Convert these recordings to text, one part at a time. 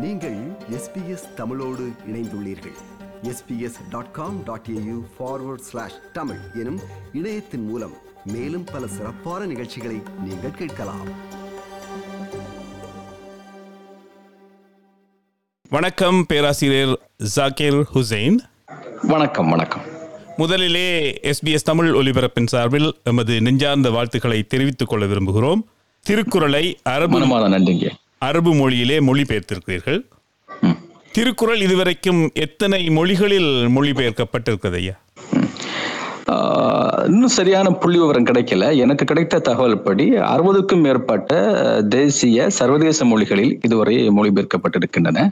நீங்கள் எஸ்பிஎஸ் தமிழோடு இணைந்துள்ளீர்கள். SBS dot com dot AU forward slash Tamil எனும் இணையத்தின் மூலம் மேலும் பல சிறப்பான நிகழ்ச்சிகளை நீங்கள் கேட்கலாம். வணக்கம் பேராசிரியர் ஜாகிர் ஹுசைன். வணக்கம் வணக்கம். முதலிலே எஸ்பிஎஸ் தமிழ் ஒலிபரப்பின் சார்பில் எமது நெஞ்சார்ந்த வாழ்த்துக்களை தெரிவித்துக் கொள்ள விரும்புகிறோம். திருக்குறளை அரபு நன்றிங்க. அரபு மொழியிலே மொழிபெயர்த்திருக்கிறீர்கள். திருக்குறள் இதுவரைக்கும் எத்தனை மொழிகளில் மொழிபெயர்க்கப்பட்டிருக்கிறது ஐயா? இன்னும் சரியான புள்ளி விவரம் கிடைக்கல. எனக்கு கிடைத்த தகவல் படி அறுபதுக்கும் மேற்பட்ட தேசிய சர்வதேச மொழிகளில் இதுவரை மொழிபெயர்க்கப்பட்டிருக்கின்றன.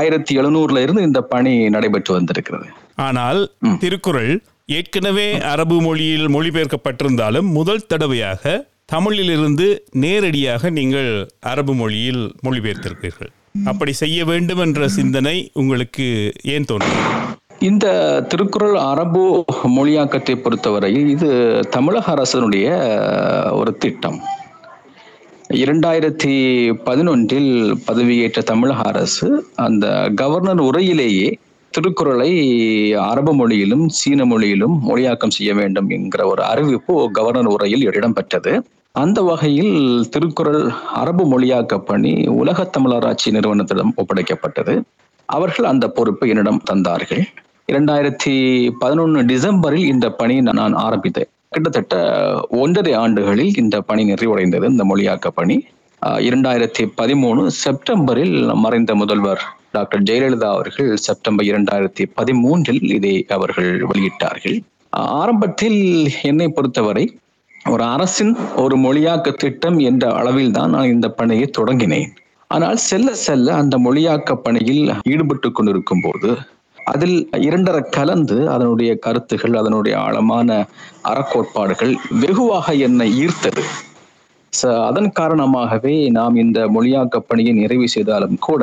ஆயிரத்தி எழுநூறுல இருந்து இந்த பணி நடைபெற்று வந்திருக்கிறது. ஆனால் திருக்குறள் ஏற்கனவே அரபு மொழியில் மொழிபெயர்க்கப்பட்டிருந்தாலும் முதல் தடவையாக தமிழிலிருந்து நேரடியாக நீங்கள் அரபு மொழியில் மொழிபெயர்த்திருக்கிறீர்கள். அப்படி செய்ய வேண்டும் என்ற சிந்தனை உங்களுக்கு ஏன் தோன்றும் இந்த திருக்குறள் அரபு மொழியாக்கத்தை பொறுத்தவரையில் இது தமிழக அரசனுடைய ஒரு திட்டம். இரண்டாயிரத்தி பதினொன்றில் பதவியேற்ற தமிழக அரசு அந்த கவர்னர் உரையிலேயே திருக்குறளை அரபு மொழியிலும் சீன மொழியிலும் மொழியாக்கம் செய்ய வேண்டும் என்கிற ஒரு அறிவிப்பு கவர்னர் உரையில் இடம்பெற்றது. அந்த வகையில் திருக்குறள் அரபு மொழியாக்க பணி உலக தமிழராட்சி நிறுவனத்திடம் ஒப்படைக்கப்பட்டது. அவர்கள் அந்த பொறுப்பை என்னிடம் தந்தார்கள். இரண்டாயிரத்தி பதினொன்று டிசம்பரில் இந்த பணியை நான் ஆரம்பித்தேன். கிட்டத்தட்ட ஒன்றரை ஆண்டுகளில் இந்த பணி நிறைவடைந்தது இந்த மொழியாக்க பணி. ஆஹ் இரண்டாயிரத்தி பதிமூணு செப்டம்பரில் மறைந்த முதல்வர் டாக்டர் ஜெயலலிதா அவர்கள் செப்டம்பர் இரண்டாயிரத்தி பதிமூன்றில் இதை அவர்கள் வெளியிட்டார்கள். ஆரம்பத்தில் என்னை பொறுத்தவரை ஒரு அரசின் ஒரு மொழியாக்க திட்டம் என்ற அளவில் தான் நான் இந்த பணியை தொடங்கினேன். ஆனால் செல்ல செல்ல அந்த மொழியாக்க பணியில் ஈடுபட்டு கொண்டிருக்கும் போது அதில் இரண்டரை கலந்து அதனுடைய கருத்துகள் அதனுடைய ஆழமான அறக்கோட்பாடுகள் வெகுவாக என்னை ஈர்த்தது. அதன் காரணமாகவே நாம் இந்த மொழியாக்க பணியை நிறைவு செய்தாலும் கூட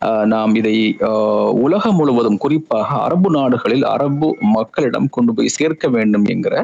ஆஹ், நாம் இதை ஆஹ், உலகம் முழுவதும் குறிப்பாக அரபு நாடுகளில் அரபு மக்களிடம் கொண்டு போய் சேர்க்க வேண்டும் என்கிற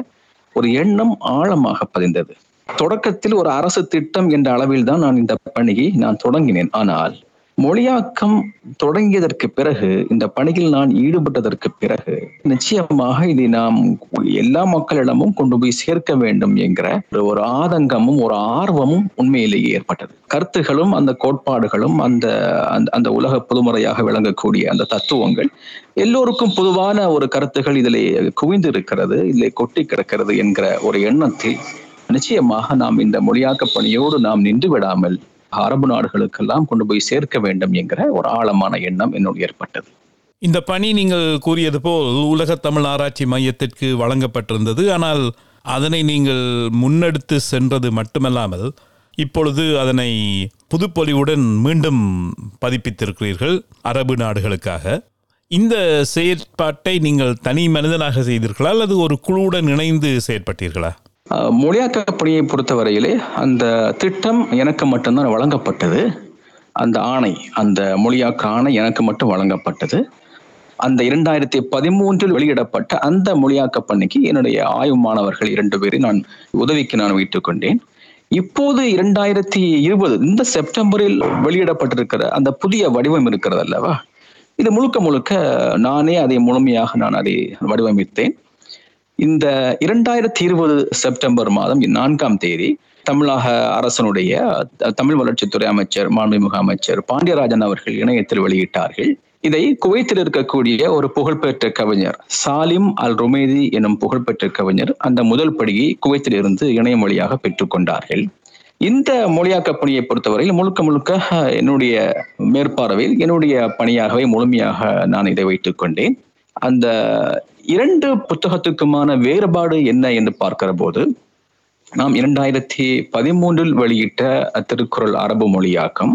ஒரு எண்ணம் ஆழமாக பதிந்தது. தொடக்கத்தில் ஒரு அரசு திட்டம் என்ற அளவில் தான் நான் இந்த பணியை நான் தொடங்கினேன். ஆனால் மொழியாக்கம் தொடங்கியதற்கு பிறகு இந்த பணியில் நான் ஈடுபட்டதற்கு பிறகு நிச்சயமாக இதை நாம் எல்லா மக்களிடமும் கொண்டு போய் சேர்க்க வேண்டும் என்கிற ஒரு- ஒரு ஆதங்கமும் ஒரு ஆர்வமும் உண்மையிலேயே ஏற்பட்டது. கருத்துகளும் அந்த கோட்பாடுகளும் அந்த அந்த- அந்த உலக பொதுமுறையாக விளங்கக்கூடிய அந்த தத்துவங்கள் எல்லோருக்கும் பொதுவான ஒரு கருத்துகள் இதிலே குவிந்து இருக்கிறது இதிலே கொட்டி கிடக்கிறது என்கிற ஒரு எண்ணத்தில் நிச்சயமாக நாம் இந்த மொழியாக்க பணியோடு நாம் நின்று விடாமல் அரபு நாடுகளுக்கெல்லாம் கொண்டு போய் சேர்க்க வேண்டும் என்கிற ஒரு ஆழமான எண்ணம் என்னோடு ஏற்பட்டது. இந்த பணி நீங்கள் கூறியது போல் உலக தமிழ் ஆராய்ச்சி மையத்திற்கு வழங்கப்பட்டிருந்தது. ஆனால் அதனை நீங்கள் முன்னெடுத்து சென்றது மட்டுமல்லாமல் இப்பொழுது அதனை புதுப்பொலிவுடன் மீண்டும் பதிப்பித்திருக்கிறீர்கள் அரபு நாடுகளுக்காக. இந்த செயற்பாட்டை நீங்கள் தனி மனிதனாக செய்தீர்களா அல்லது ஒரு குழுவுடன் இணைந்து செயற்பட்டீர்களா? மொழியாக்க பணியை பொறுத்தவரையிலே அந்த திட்டம் எனக்கு மட்டும்தான் வழங்கப்பட்டது. அந்த ஆணை அந்த மொழியாக்க ஆணை எனக்கு மட்டும் வழங்கப்பட்டது. அந்த இரண்டாயிரத்தி பதிமூன்றில் வெளியிடப்பட்ட அந்த மொழியாக்க பணிக்கு என்னுடைய ஆய்வு மாணவர்கள் இரண்டு பேரை நான் உதவிக்கு நான் வைத்துக் கொண்டேன். இப்போது இரண்டாயிரத்தி இருபது இந்த செப்டம்பரில் வெளியிடப்பட்டிருக்கிற அந்த புதிய வடிவம் இருக்கிறது அல்லவா இது முழுக்க முழுக்க நானே அதை முழுமையாக நான் அதை வடிவமைத்தேன். இந்த இரண்டாயிரத்தி இருபது செப்டம்பர் மாதம் நான்காம் தேதி தமிழக அரசனுடைய தமிழ் வளர்ச்சித்துறை அமைச்சர் மாண்புமிகு அமைச்சர் பாண்டியராஜன் அவர்கள் இணையத்தில் வெளியிட்டார்கள். இதை குவைத்தில் இருக்கக்கூடிய ஒரு புகழ்பெற்ற கவிஞர் சாலிம் அல் ருமேதி எனும் புகழ்பெற்ற கவிஞர் அந்த முதல் படியை குவைத்தில் இருந்து இணையம் வழியாக பெற்றுக்கொண்டார்கள் இந்த மொழியாக்க பணியை பொறுத்தவரையில் முழுக்க முழுக்க என்னுடைய மேற்பார்வையில் என்னுடைய பணியாகவே முழுமையாக நான் இதை வைத்துக் கொண்டேன். அந்த இரண்டு புத்தகத்துக்குமான வேறுபாடு என்ன என்று பார்க்கிற போது நாம் இரண்டாயிரத்தி பதிமூன்றில் வெளியிட்ட திருக்குறள் அரபு மொழியாக்கம்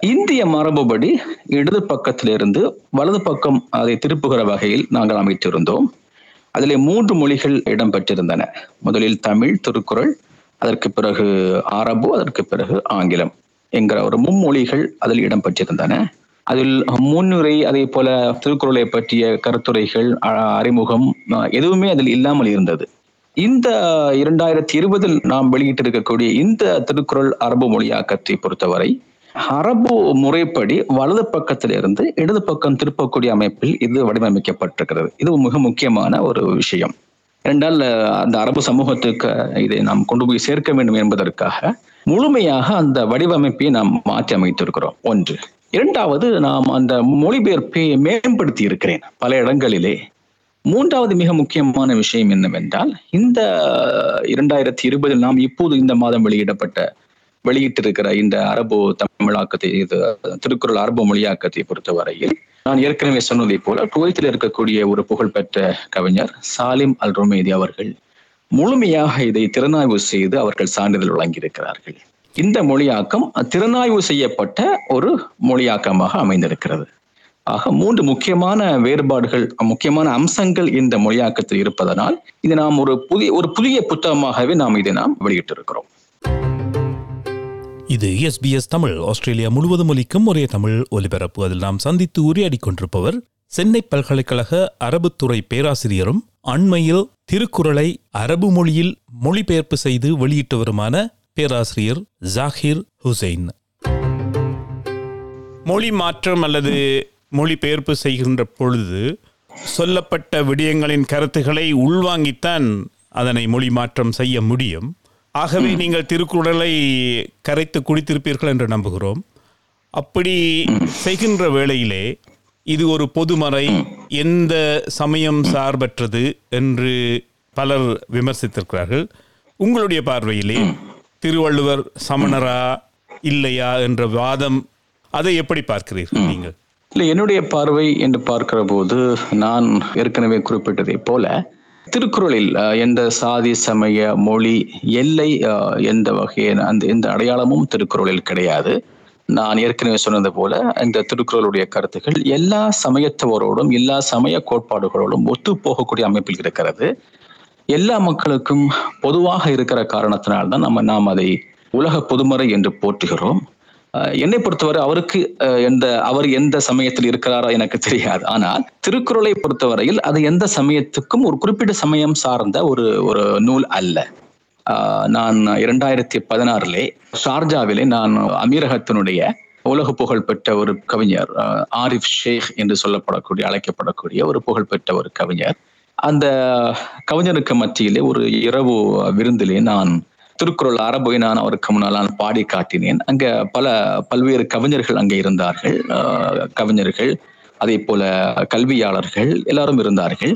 இந்திய மரபுபடி இடது பக்கத்திலிருந்து வலது பக்கம் அதை திருப்புகிற வகையில் நாங்கள் அமைத்திருந்தோம். அதிலே மூன்று மொழிகள் இடம்பெற்றிருந்தன. முதலில் தமிழ் திருக்குறள் அதற்கு பிறகு அரபு அதற்கு பிறகு ஆங்கிலம் என்கிற ஒரு மும்மொழிகள் அதில் இடம்பெற்றிருந்தன. அதில் முன்னுரை அதே போல திருக்குறளை பற்றிய கருத்துரைகள் அறிமுகம் எதுவுமே அதில் இல்லாமல் இருந்தது. இந்த இரண்டாயிரத்தி இருபதில் நாம் வெளியிட்டிருக்கக்கூடிய இந்த திருக்குறள் அரபு மொழியாக்கத்தை பொறுத்தவரை அரபு முறைப்படி வலது பக்கத்திலிருந்து இடது பக்கம் திருப்பக்கூடிய அமைப்பில் இது வடிவமைக்கப்பட்டிருக்கிறது. இது மிக முக்கியமான ஒரு விஷயம். இரண்டால் அந்த அரபு சமூகத்துக்கு இதை நாம் கொண்டு போய் சேர்க்க வேண்டும் என்பதற்காக முழுமையாக அந்த வடிவமைப்பை நாம் மாற்றி அமைத்திருக்கிறோம். ஒன்று. இரண்டாவது நாம் அந்த மொழிபெயர்ப்பை மேம்படுத்தி இருக்கிறேன் பல இடங்களிலே. மூன்றாவது மிக முக்கியமான விஷயம் என்னவென்றால் இந்த இரண்டாயிரத்தி இருபதில் நாம் இப்போது இந்த மாதம் வெளியிடப்பட்ட வெளியிட்டிருக்கிற இந்த அரபு தமிழாக்கத்தை இது திருக்குறள் அரபு மொழியாக்கத்தை பொறுத்தவரையில் நான் ஏற்கனவே சொன்னதை போல குவைத்தில் இருக்கக்கூடிய ஒரு புகழ்பெற்ற கவிஞர் சாலிம் அல் ருமேதி அவர்கள் முழுமையாக இதை திறனாய்வு செய்து அவர்கள் சான்றிதழ் வழங்கியிருக்கிறார்கள். இந்த மொழியாக்கம் திறனாய்வு செய்யப்பட்ட ஒரு மொழியாக்கமாக அமைந்திருக்கிறது. ஆக மூன்று முக்கியமான வேறுபாடுகள் முக்கியமான அம்சங்கள் இந்த மொழியாக்கத்தில் இருப்பதனால் இது நாம் ஒரு புதிய ஒரு புதிய புத்தகமாகவே நாம் இதை நாம் வெளியிட்டிருக்கிறோம். இது எஸ்பிஎஸ் தமிழ் ஆஸ்திரேலியா முழுவதும் ஒலிக்கும் ஒரே தமிழ் ஒலிபரப்பு. அதில் நாம் சந்தித்து உரையாடி கொண்டிருப்பவர் சென்னை பல்கலைக்கழக அரபுத்துறை பேராசிரியரும் அண்மையில் திருக்குறளை அரபு மொழியில் மொழிபெயர்ப்பு செய்து வெளியிட்டவருமான பேராசிரியர் ஜாகிர் ஹுசைன். மொழி மாற்றம் அல்லது மொழிபெயர்ப்பு செய்கின்ற பொழுது சொல்லப்பட்ட விடயங்களின் கருத்துக்களை உள்வாங்கித்தான் அதனை மொழி மாற்றம் செய்ய முடியும். ஆகவே நீங்கள் திருக்குறளை கரைத்து குடித்திருப்பீர்கள் என்று நம்புகிறோம். அப்படி செய்கின்ற வேளையிலே இது ஒரு பொதுமறை எந்த சமயம் சார்பற்றது என்று பலர் விமர்சித்திருக்கிறார்கள். உங்களுடைய பார்வையிலே திருவள்ளுவர் சமணரா இல்லையா என்ற வாதம் அதை எப்படி பார்க்கிறீர்கள் நீங்கள்? இல்லை என்னுடைய பார்வை என்று பார்க்கிற போது நான் ஏற்கனவே குறிப்பிட்டதை போல திருக்குறளில் எந்த சாதி சமய மொழி எல்லை அஹ், எந்த வகையான அந்த எந்த அடையாளமும் திருக்குறளில் கிடையாது. நான் ஏற்கனவே சொன்னது போல இந்த திருக்குறளுடைய கருத்துக்கள் எல்லா சமயத்தவரோடும் எல்லா சமய கோட்பாடுகளோடும் ஒத்து போகக்கூடிய அமைப்பில் இருக்கிறது. எல்லா மக்களுக்கும் பொதுவாக இருக்கிற காரணத்தினால்தான் நம்ம நாம் அதை உலக பொதுமறை என்று போற்றுகிறோம். என்னை பொறுத்தவரை அவருக்கு எந்த அவர் எந்த சமயத்தில் இருக்கிறாரோ எனக்கு தெரியாது. ஆனால் திருக்குறளை பொறுத்தவரையில் அது எந்த சமயத்துக்கும் ஒரு குறிப்பிட்ட சமயம் சார்ந்த ஒரு ஒரு நூல் அல்ல. நான் இரண்டாயிரத்தி பதினாறுலே ஷார்ஜாவிலே நான் அமீரகத்தினுடைய உலக புகழ்பெற்ற ஒரு கவிஞர் ஆரிஃப் ஷேக் என்று சொல்லப்படக்கூடிய அழைக்கப்படக்கூடிய ஒரு புகழ்பெற்ற ஒரு கவிஞர். அந்த கவிஞருக்கு மத்தியிலே ஒரு இரவு விருந்திலே நான் திருக்குறள் அரபை நான் அவருக்கு முன்னால் நான் பாடி காட்டினேன். அங்க பல பல்வேறு கவிஞர்கள் அங்கே இருந்தார்கள். கவிஞர்கள் அதே போல கல்வியாளர்கள் எல்லாரும் இருந்தார்கள்.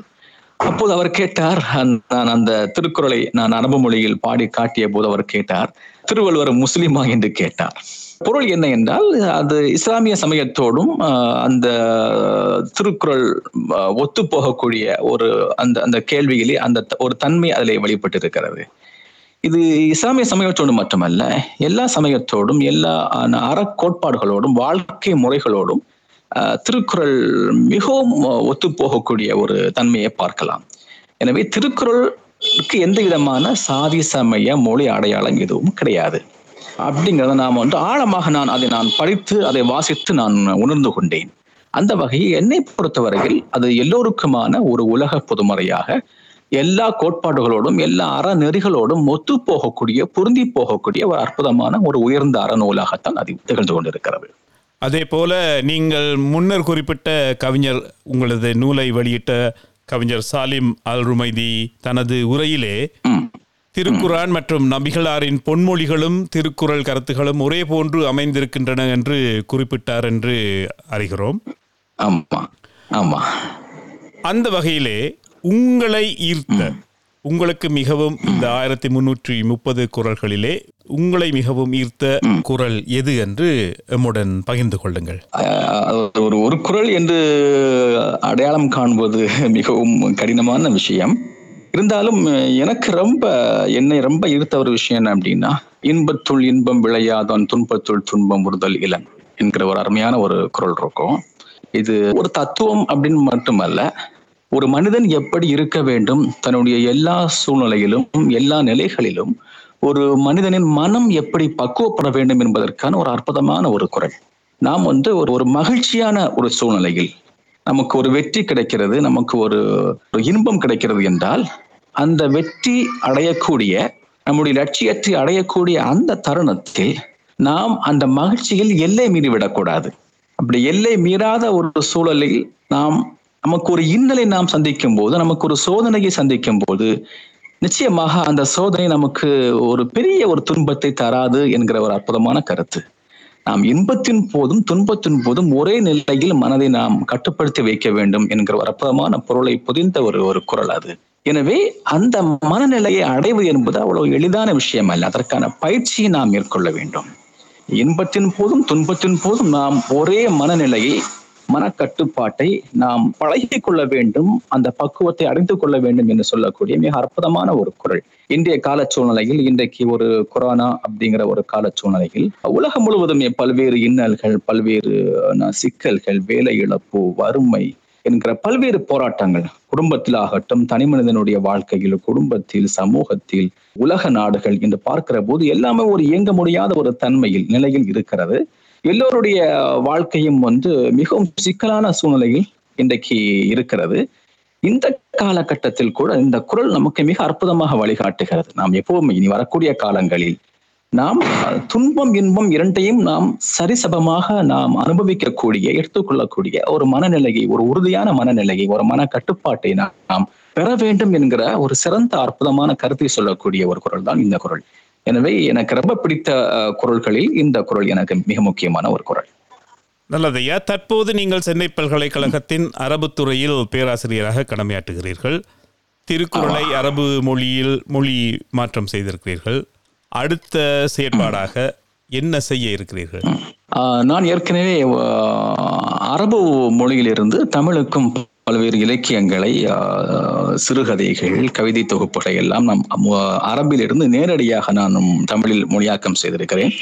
அப்போது அவர் கேட்டார் நான் அந்த திருக்குறளை நான் அரபு மொழியில் பாடி காட்டிய போது அவர் கேட்டார் திருவள்ளுவர் முஸ்லிமா? என்று கேட்டார். பொருள் என்ன என்றால் அது இஸ்லாமிய சமயத்தோடும் அந்த திருக்குறள் ஒத்து போகக்கூடிய ஒரு அந்த அந்த கேள்வியிலே அந்த த- ஒரு தன்மை அதில் வெளிப்பட்டிருக்கிறது. இது இஸ்லாமிய சமயத்தோடு மட்டுமல்ல எல்லா சமயத்தோடும் எல்லா அறக்கோட்பாடுகளோடும் வாழ்க்கை முறைகளோடும் திருக்குறள் மிகவும் ஒத்து போகக்கூடிய ஒரு தன்மையை பார்க்கலாம். எனவே திருக்குறளுக்கு எந்த விதமான சாதி சமய மொழி அடையாளம் எதுவும் கிடையாது. அப்படிங்கிறத நாம் வந்து ஆழமாக நான் அதை நான் படித்து அதை வாசித்து நான் உணர்ந்து கொண்டேன். அந்த வகையில் என்னை பொறுத்தவரையில் அது எல்லோருக்குமான ஒரு உலக பொதுமறையாக எல்லா கோட்பாடுகளோடும் எல்லா அறநெறிகளோடும் ஒத்து போகக்கூடிய பொருந்தி போகக்கூடிய ஒரு அற்புதமான ஒரு உயர்ந்த அறநூலாகத்தான் அது திகழ்ந்து கொண்டிருக்கிறது. அதே போல நீங்கள் முன்னர் குறிப்பிட்ட கவிஞர் உங்களது நூலை வெளியிட்ட கவிஞர் சாலிம் அல் ருமைதி தனது உரையிலே திருக்குரான் மற்றும் நபிகளாரின் பொன்மொழிகளும் திருக்குறள் கருத்துகளும் ஒரே போன்று அமைந்திருக்கின்றன என்று குறிப்பிட்டார் என்று அறிகிறோம். ஆமா ஆமா. அந்த வகையிலே உங்களை ஈர்த்த உங்களுக்கு மிகவும் இந்த ஆயிரத்தி முன்னூற்றி முப்பது குரல்களிலே உங்களை மிகவும் ஈர்த்த குரல் எது என்று எம்முடன் பகிர்ந்து கொள்ளுங்கள். ஒரு ஒரு குரல் என்று அடையாளம் காண்பது மிகவும் கடினமான விஷயம். இருந்தாலும் எனக்கு ரொம்ப என்னை ரொம்ப ஈர்த்த ஒரு விஷயம் என்ன அப்படின்னா இன்பத்துள் இன்பம் விளையாதான் துன்பத்துள் துன்பம் உறுதல் இளன் என்கிற ஒரு அருமையான ஒரு குரல் இருக்கும். இது ஒரு தத்துவம் அப்படின்னு மட்டுமல்ல ஒரு மனிதன் எப்படி இருக்க வேண்டும் தன்னுடைய எல்லா சூழ்நிலையிலும் எல்லா நிலைகளிலும் ஒரு மனிதனின் மனம் எப்படி பக்குவப்பட வேண்டும் என்பதற்கான ஒரு அற்புதமான ஒரு குரல். நாம் வந்து ஒரு ஒரு மகிழ்ச்சியான ஒரு சூழ்நிலையில் நமக்கு ஒரு வெற்றி கிடைக்கிறது நமக்கு ஒரு ஒரு இன்பம் கிடைக்கிறது என்றால் அந்த வெற்றி அடையக்கூடிய நம்முடைய லட்சியத்தை அடையக்கூடிய அந்த தருணத்தில் நாம் அந்த மகிழ்ச்சியில் எல்லை மீறிவிடக்கூடாது அப்படி எல்லை மீறாத ஒரு சூழலில் நாம் நமக்கு ஒரு இன்னலை நாம் சந்திக்கும் போது நமக்கு ஒரு சோதனையை சந்திக்கும் போது நிச்சயமாக அந்த சோதனை நமக்கு ஒரு பெரிய ஒரு துன்பத்தை தராது என்கிற ஒரு அற்புதமான கருத்து. நாம் இன்பத்தின் போதும் துன்பத்தின் போதும் ஒரே நிலையில் மனதை நாம் கட்டுப்படுத்தி வைக்க வேண்டும் என்கிற ஒரு அற்புதமான பொருளை புதிந்த ஒரு ஒரு குரல் அது. எனவே அந்த மனநிலையை அடைவது என்பது அவ்வளவு எளிதான விஷயம் அல்ல அதற்கான பயிற்சியை நாம் மேற்கொள்ள வேண்டும். இன்பத்தின் போதும் துன்பத்தின் போதும் நாம் ஒரே மனநிலையை மனக்கட்டுப்பாட்டை நாம் பழகிக் கொள்ள வேண்டும் அந்த பக்குவத்தை அடைந்து கொள்ள வேண்டும் என்று சொல்லக்கூடிய மிக அற்புதமான ஒரு குரல். இன்றைய கால சூழ்நிலையில் இன்றைக்கு ஒரு கொரோனா அப்படிங்கிற ஒரு கால சூழ்நிலையில் உலகம் முழுவதுமே பல்வேறு இன்னல்கள் பல்வேறு சிக்கல்கள் வேலை இழப்பு வறுமை என்கிற பல்வேறு போராட்டங்கள் குடும்பத்தில் ஆகட்டும் தனி மனிதனுடைய வாழ்க்கையில் குடும்பத்தில் சமூகத்தில் உலக நாடுகள் என்று பார்க்கிற போது எல்லாமே ஒரு இயங்க முடியாத ஒரு தன்மையில் நிலையில் இருக்கிறது. எல்லோருடைய வாழ்க்கையும் வந்து மிகவும் சிக்கலான சூழ்நிலையில் இன்றைக்கு இருக்கிறது. இந்த காலகட்டத்தில் கூட இந்த குரல் நமக்கு மிக அற்புதமாக வழிகாட்டுகிறது. நாம் எப்பவும் இனி வரக்கூடிய காலங்களில் நாம் துன்பம் இன்பம் இரண்டையும் நாம் சரிசமமாக நாம் அனுபவிக்கக்கூடிய எடுத்துக்கொள்ளக்கூடிய ஒரு மனநிலையை ஒரு உறுதியான மனநிலையை ஒரு மன கட்டுப்பாட்டை நாம் நாம் பெற வேண்டும் என்கிற ஒரு சிறந்த அற்புதமான கருத்தை சொல்லக்கூடிய ஒரு குரல் தான் இந்த குரல். எனவே எனக்கு ரொம்ப பிடித்த குரல்களில் இந்த குரல் எனக்கு மிக முக்கியமான ஒரு குரல். நல்லது. ஐயா தற்போது நீங்கள் சென்னை பல்கலைக்கழகத்தின் அரபுத் துறையில் பேராசிரியராக கடமையாற்றுகிறீர்கள். திருக்குறளை அரபு மொழியில் மொழி மாற்றம் செய்திருக்கிறீர்கள். அடுத்த செயற்பாடாக என்ன செய்ய இருக்கிறீர்கள்? நான் ஏற்கனவே அரபு மொழியிலிருந்து தமிழுக்கும் பல்வேறு இலக்கியங்களை சிறுகதைகள் கவிதை தொகுப்புகளை எல்லாம் நாம் அரபிலிருந்து நேரடியாக நான் தமிழில் மொழியாக்கம் செய்திருக்கிறேன்.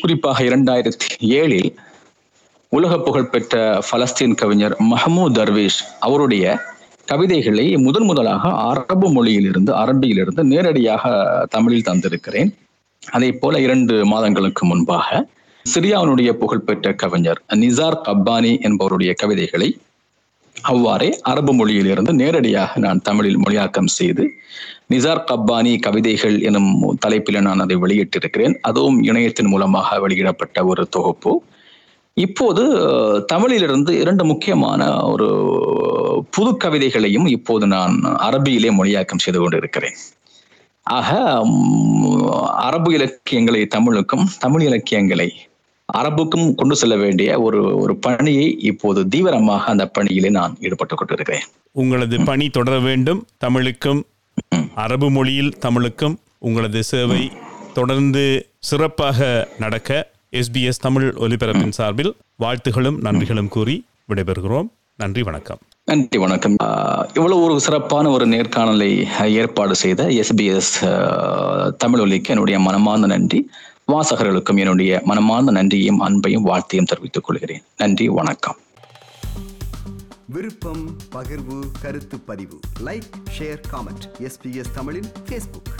குறிப்பாக இரண்டாயிரத்தி ஏழில் உலக புகழ்பெற்ற பலஸ்தீன் கவிஞர் மஹமூத் தர்வேஷ் அவருடைய கவிதைகளை முதன் முதலாக அரபு மொழியிலிருந்து அரபியிலிருந்து நேரடியாக தமிழில் தந்திருக்கிறேன். அதே போல இரண்டு மாதங்களுக்கு முன்பாக சிரியாவினுடைய புகழ்பெற்ற கவிஞர் நிசார் கப்பானி என்பவருடைய கவிதைகளை அவ்வாறே அரபு மொழியிலிருந்து நேரடியாக நான் தமிழில் மொழியாக்கம் செய்து நிசார் கப்பானி கவிதைகள் எனும் தலைப்பில் நான் அதை வெளியிட்டிருக்கிறேன். அதுவும் இணையத்தின் மூலமாக வெளியிடப்பட்ட ஒரு தொகுப்பு. இப்போது தமிழிலிருந்து இரண்டு முக்கியமான ஒரு புது கவிதைகளையும் இப்போது நான் அரபியிலே மொழியாக்கம் செய்து கொண்டிருக்கிறேன். ஆக அரபு இலக்கியங்களை தமிழுக்கும் தமிழ் இலக்கியங்களை அரபுக்கும் கொண்டு செல்ல வேண்டிய ஒரு ஒரு பணியை இப்போது தீவிரமாக அந்த பணியிலே நான் ஈடுபட்டுக் கொண்டிருக்கிறேன். உங்களது பணி தொடர வேண்டும். தமிழுக்கும் அரபு மொழியில் தமிழுக்கும் உங்களது சேவை தொடர்ந்து சிறப்பாக நடக்க எஸ்பிஎஸ் தமிழ் ஒலிபரப்பின் சார்பில் வாழ்த்துகளும் நன்றிகளும் கூறி விடைபெறுகிறோம். நன்றி வணக்கம். நன்றி வணக்கம். இவ்வளவு ஒரு சிறப்பான ஒரு நேர்காணலை ஏற்பாடு செய்த எஸ்பிஎஸ் தமிழ் ஒலிக்கு என்னுடைய மனமார்ந்த நன்றி. வாசகர்களுக்கும் என்னுடைய மனமார்ந்த நன்றியும் அன்பையும் வாழ்த்தையும் தெரிவித்துக் கொள்கிறேன். நன்றி வணக்கம். விருப்பம் பகிர்வு கருத்து பதிவு. லைக் ஷேர் காமெண்ட் எஸ்பிஎஸ் தமிழின் ஃபேஸ்புக்